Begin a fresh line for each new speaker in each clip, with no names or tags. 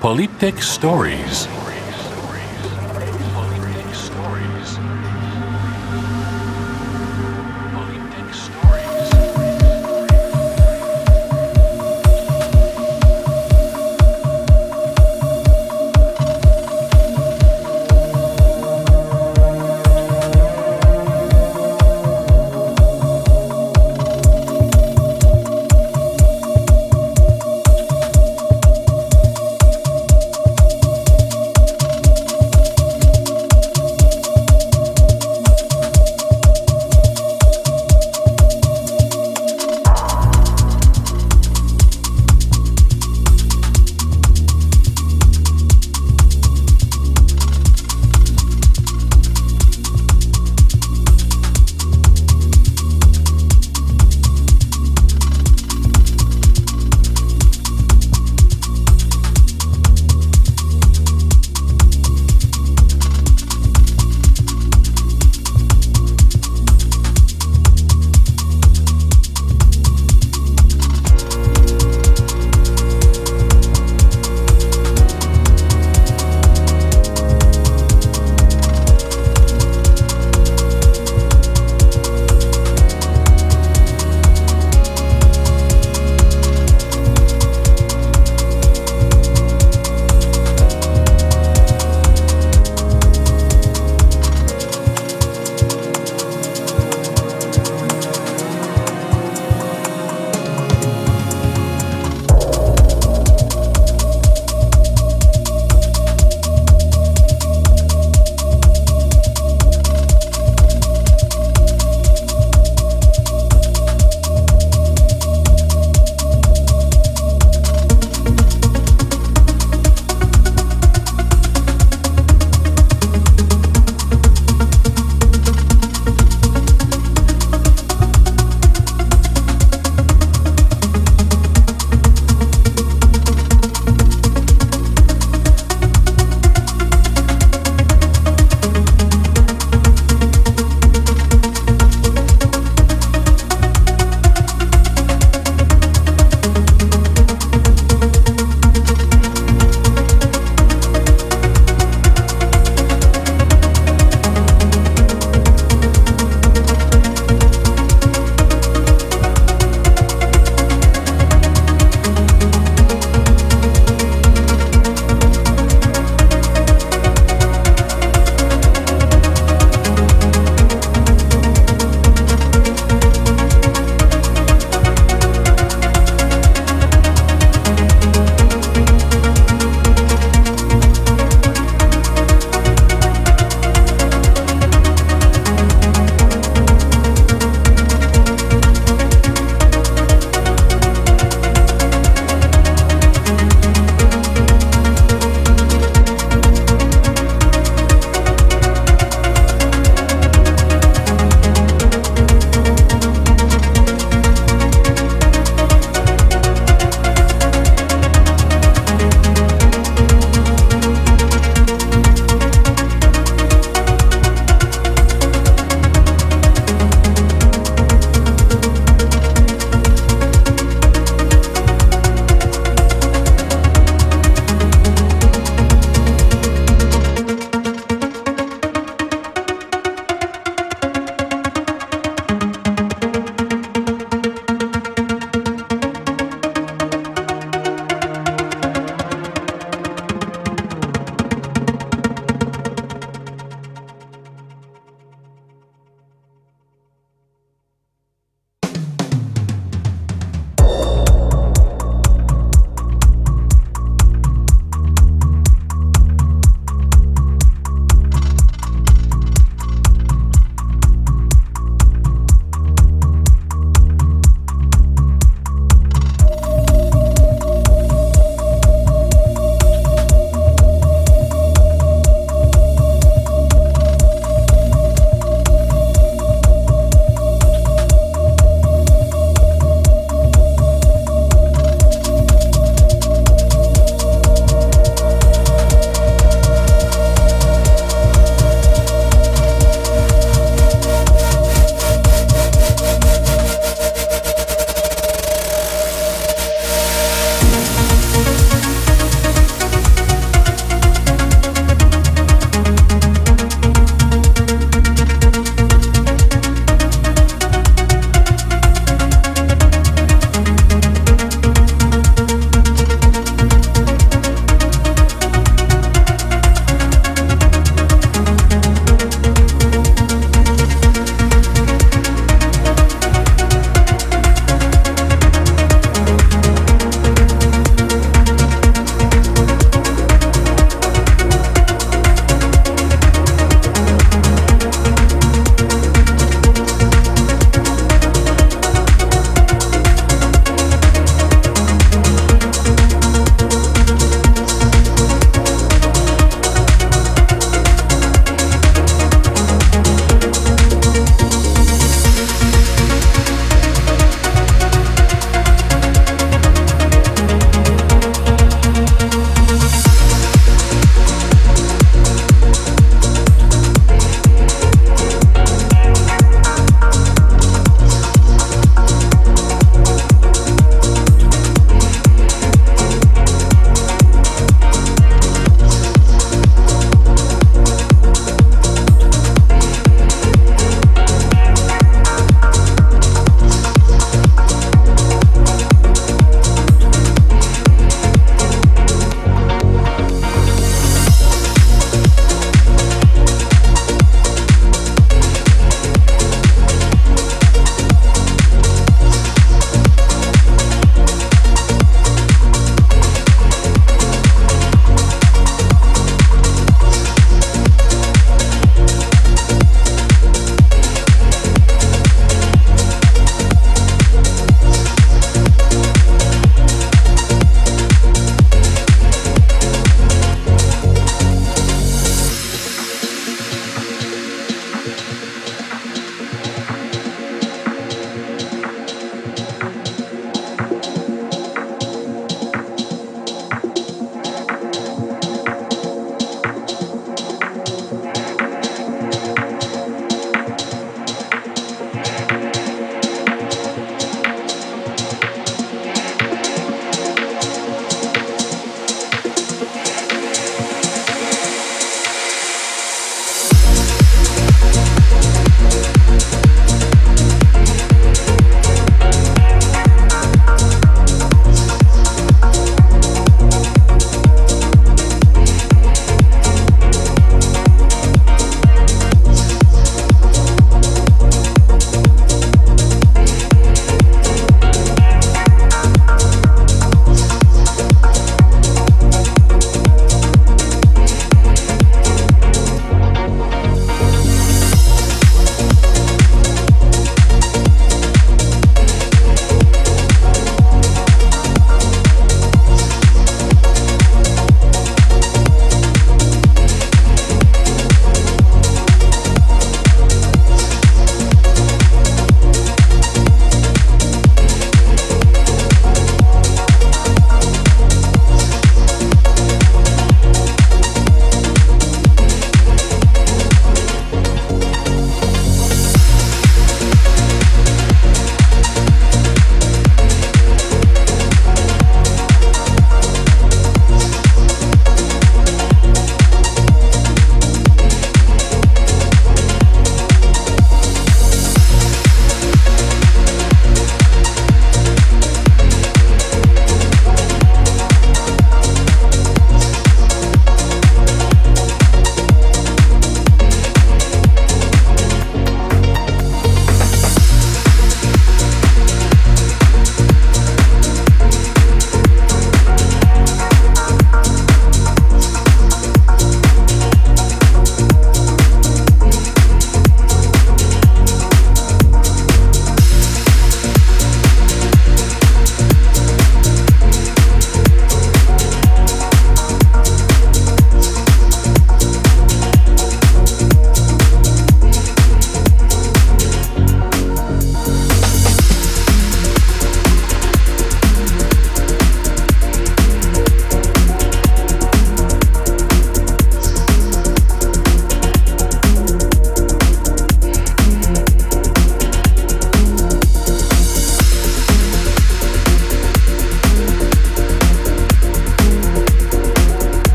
Polyptych Stories.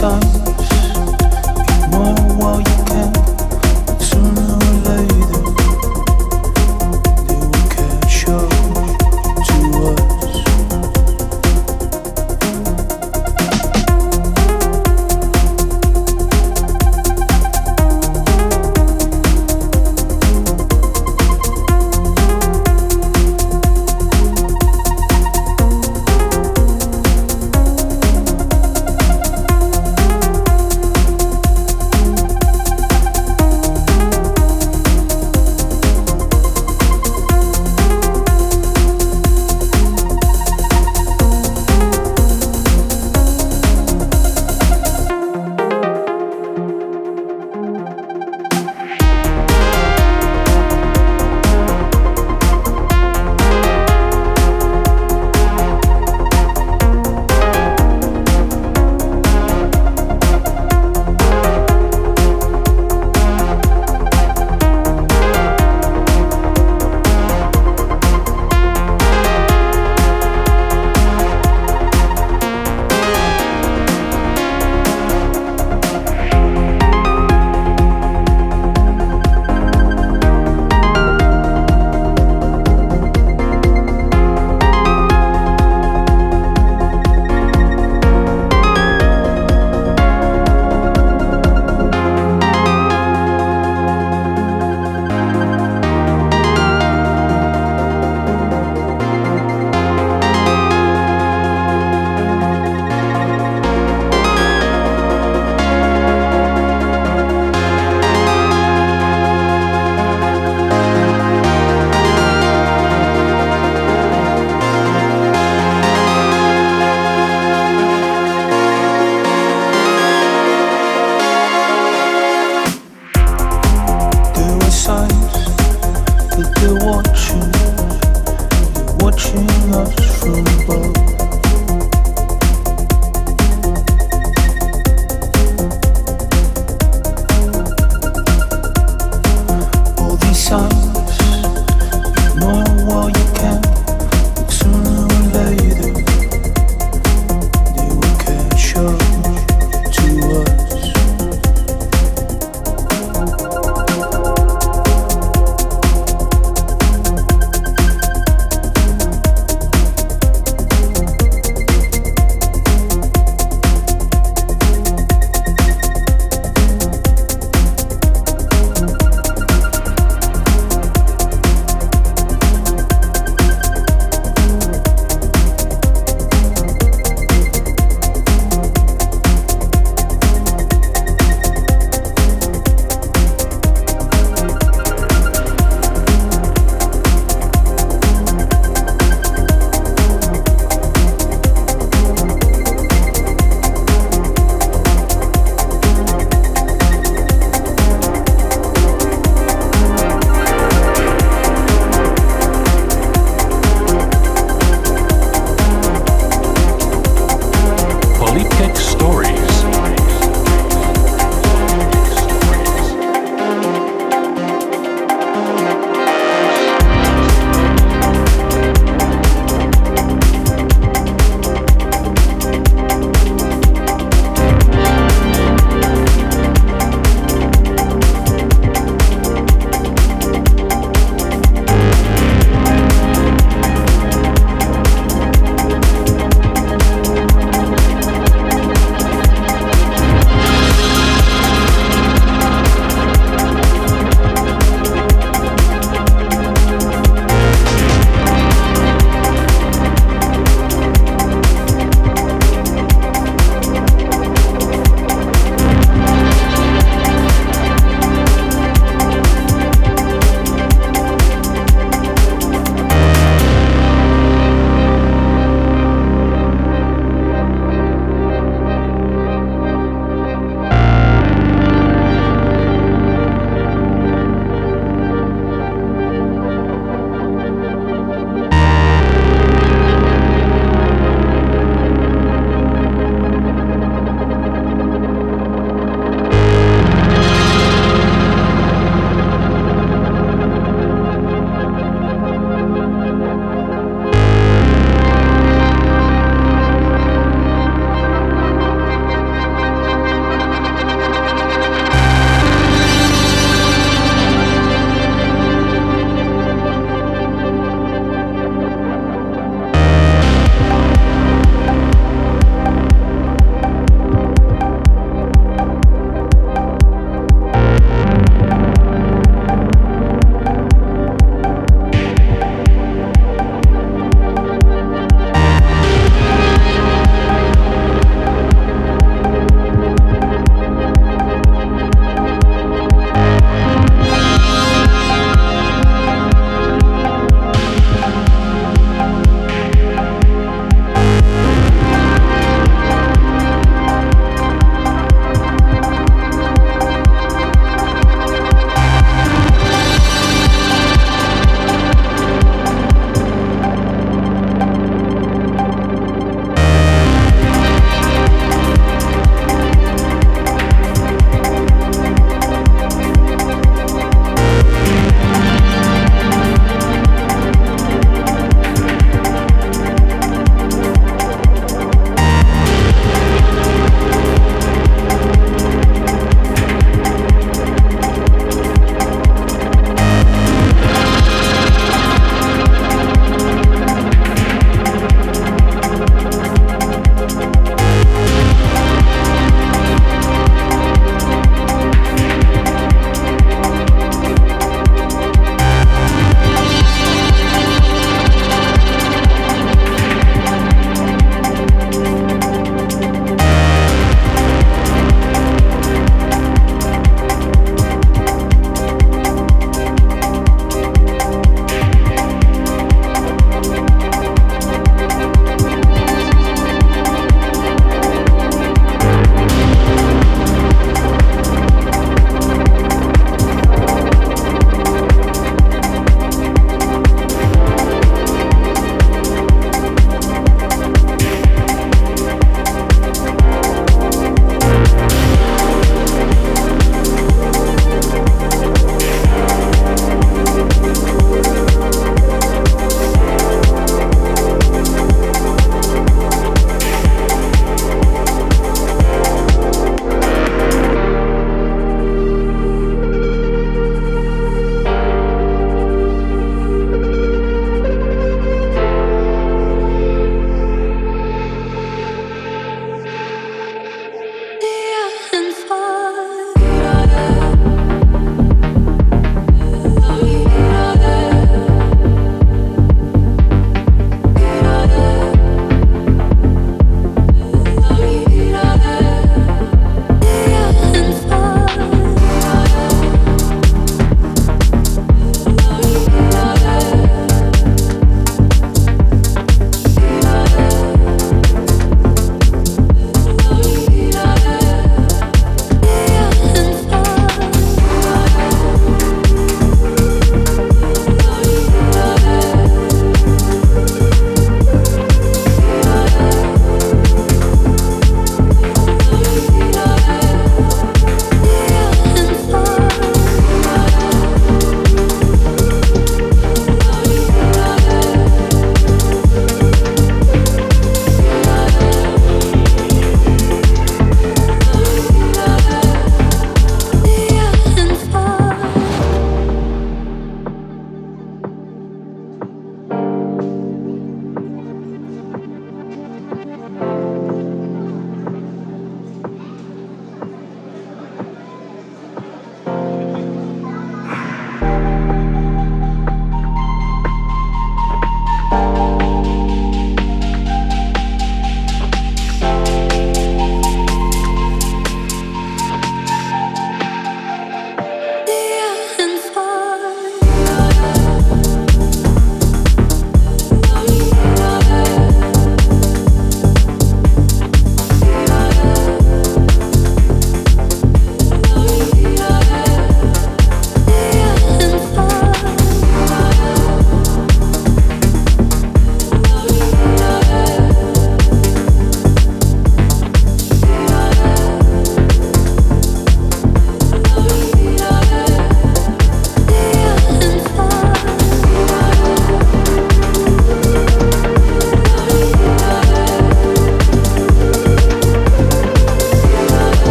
song.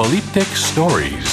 Polyptych Stories.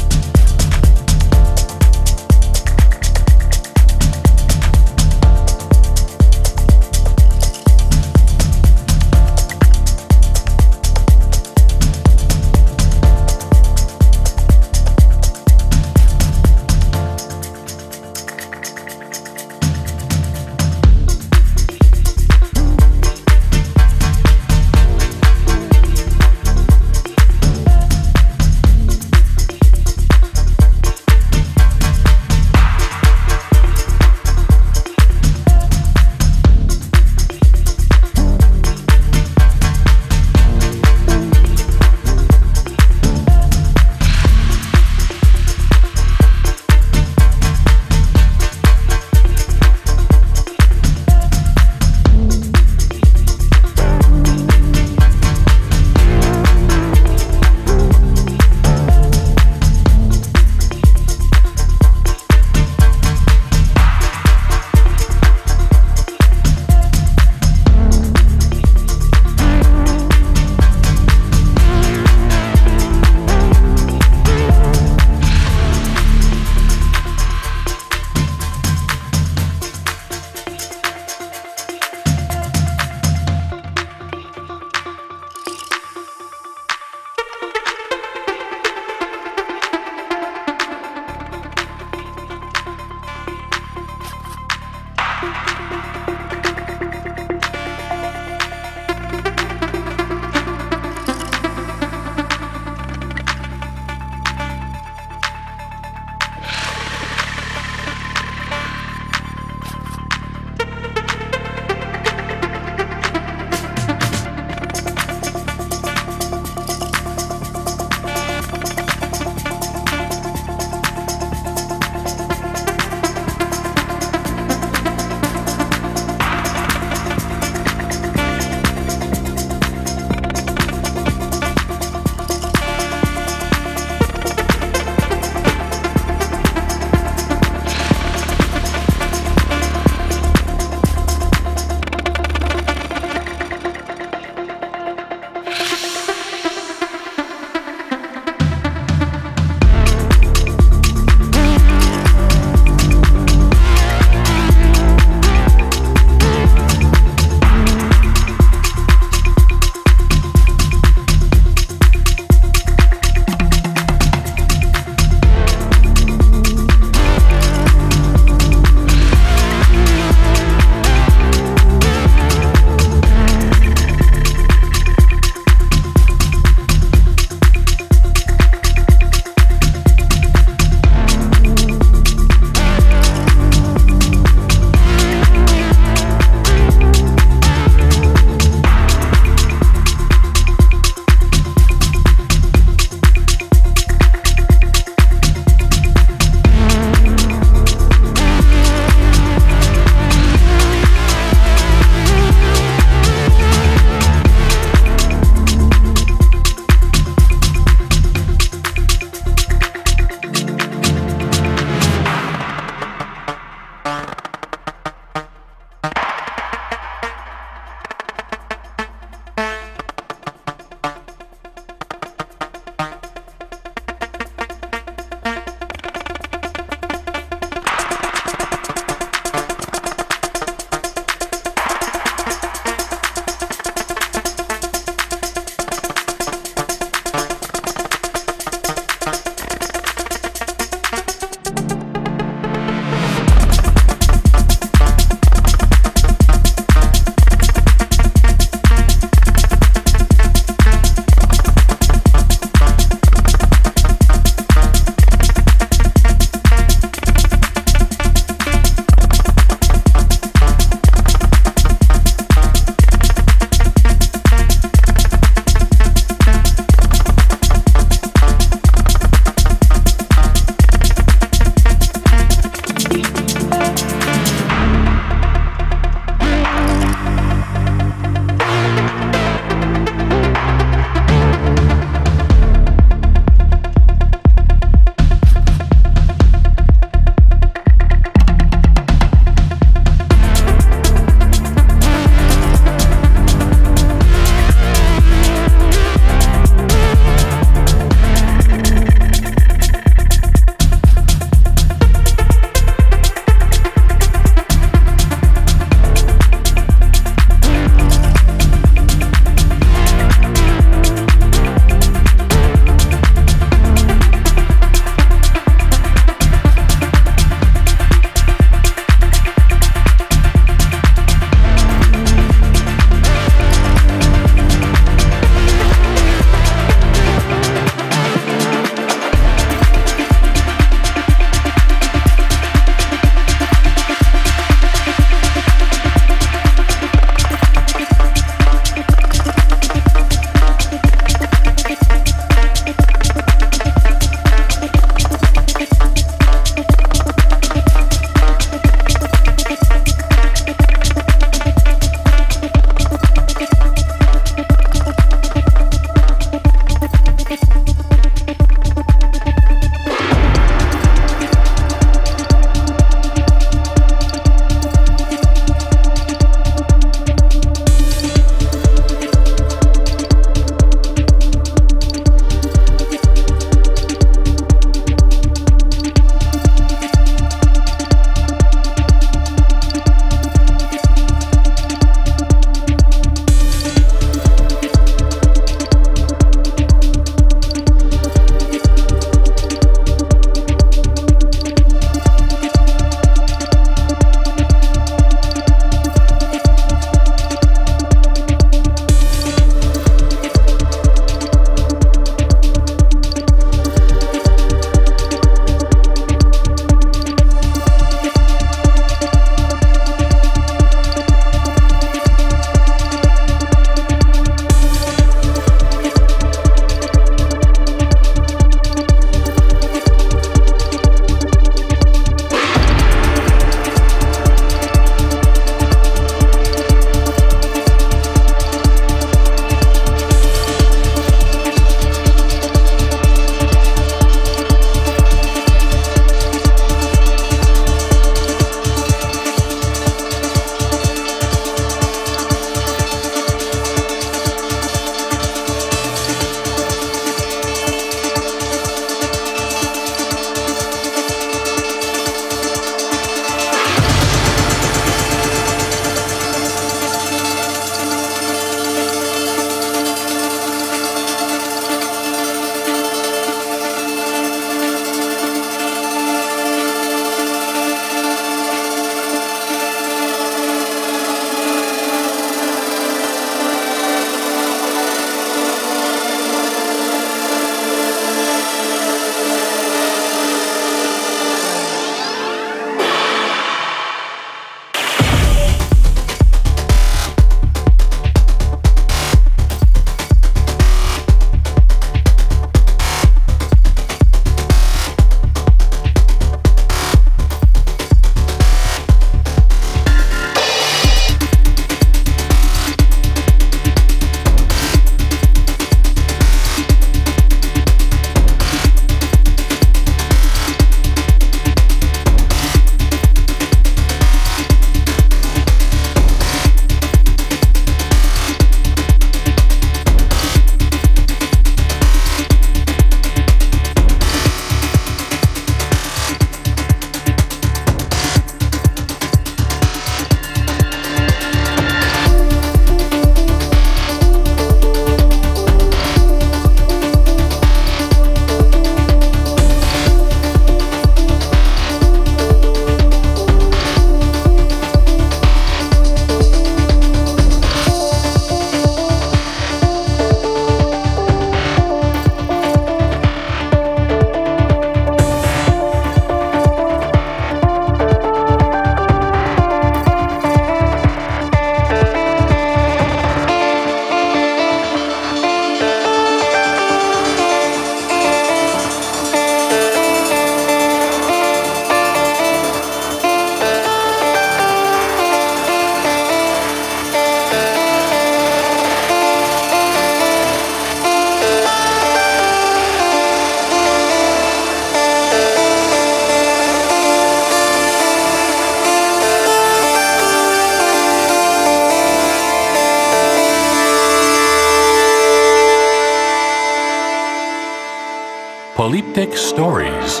Polyptych Stories.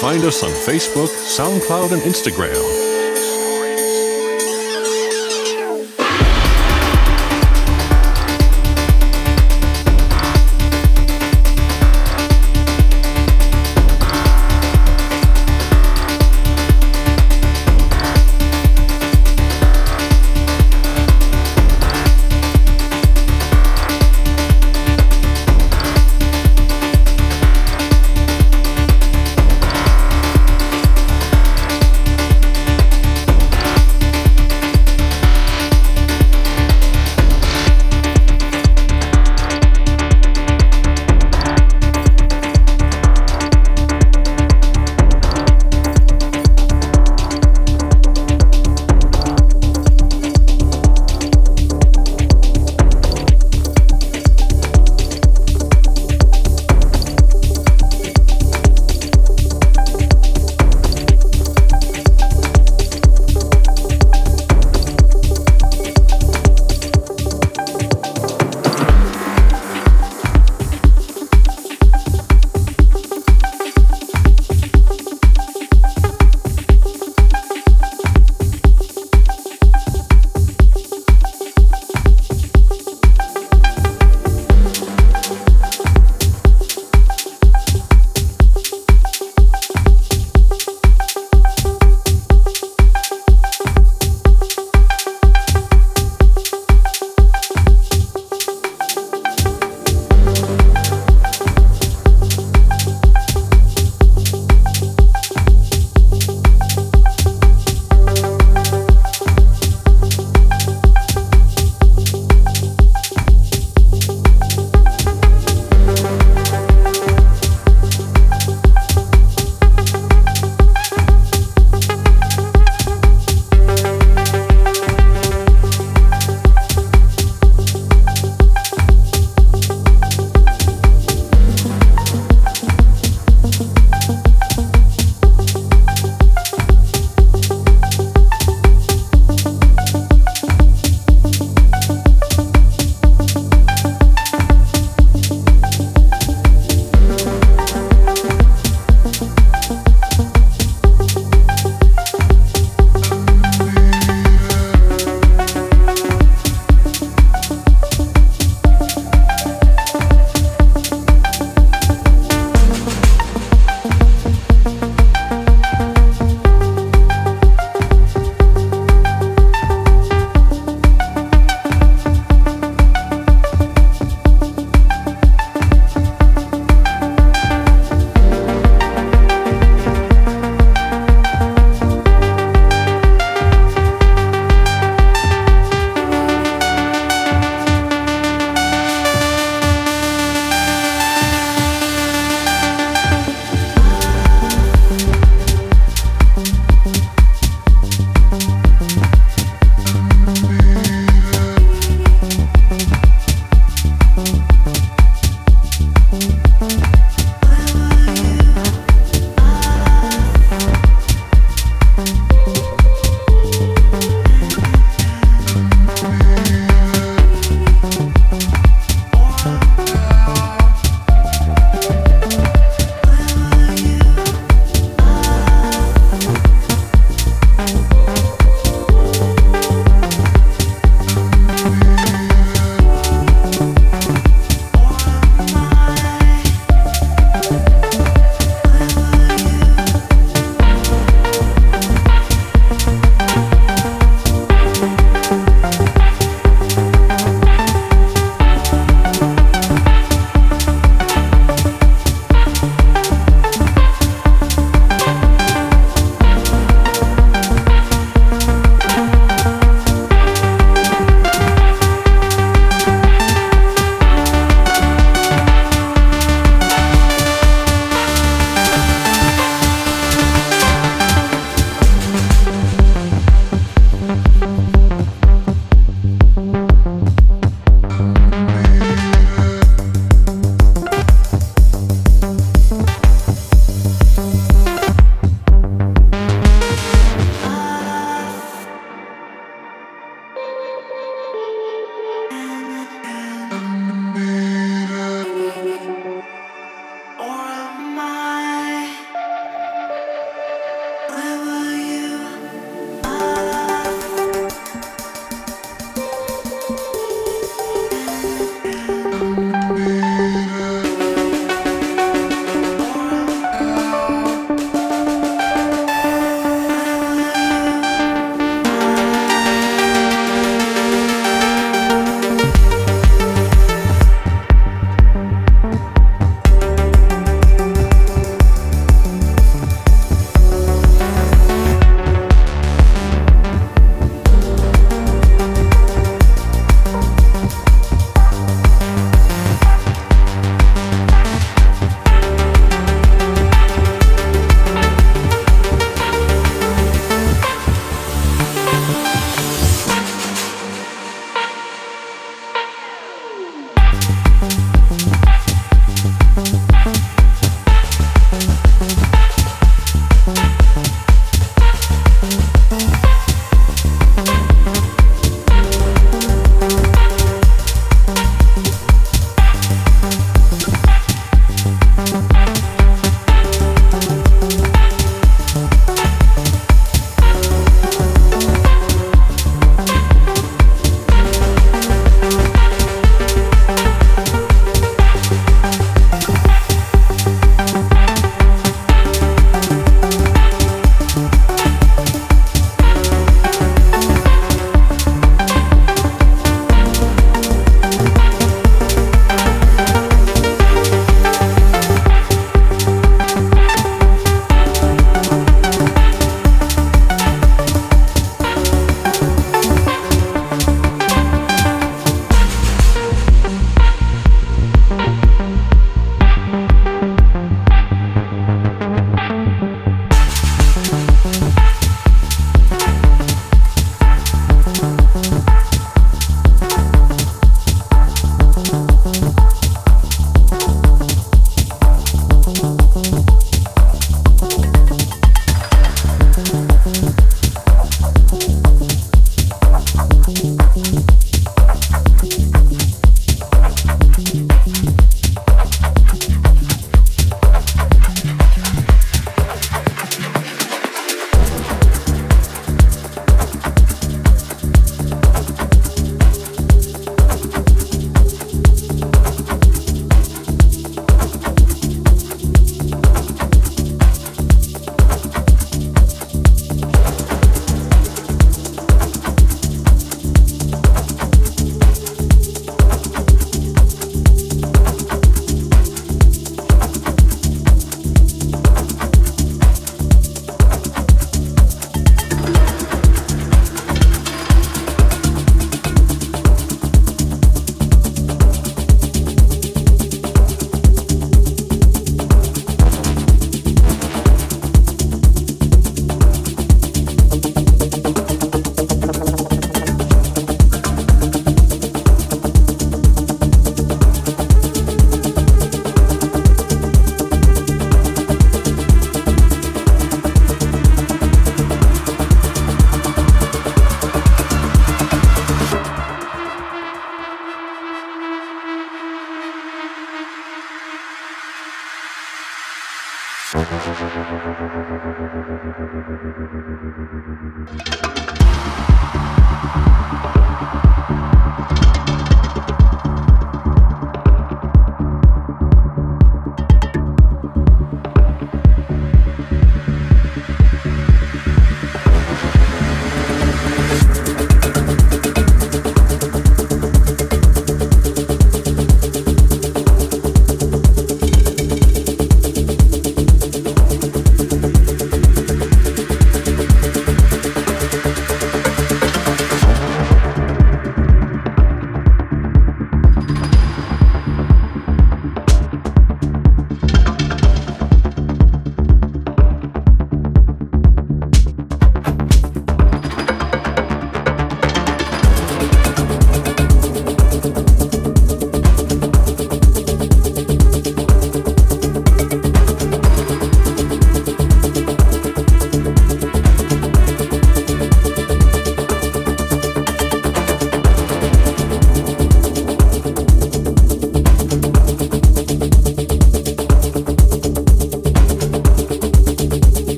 Find us on Facebook, SoundCloud, and Instagram.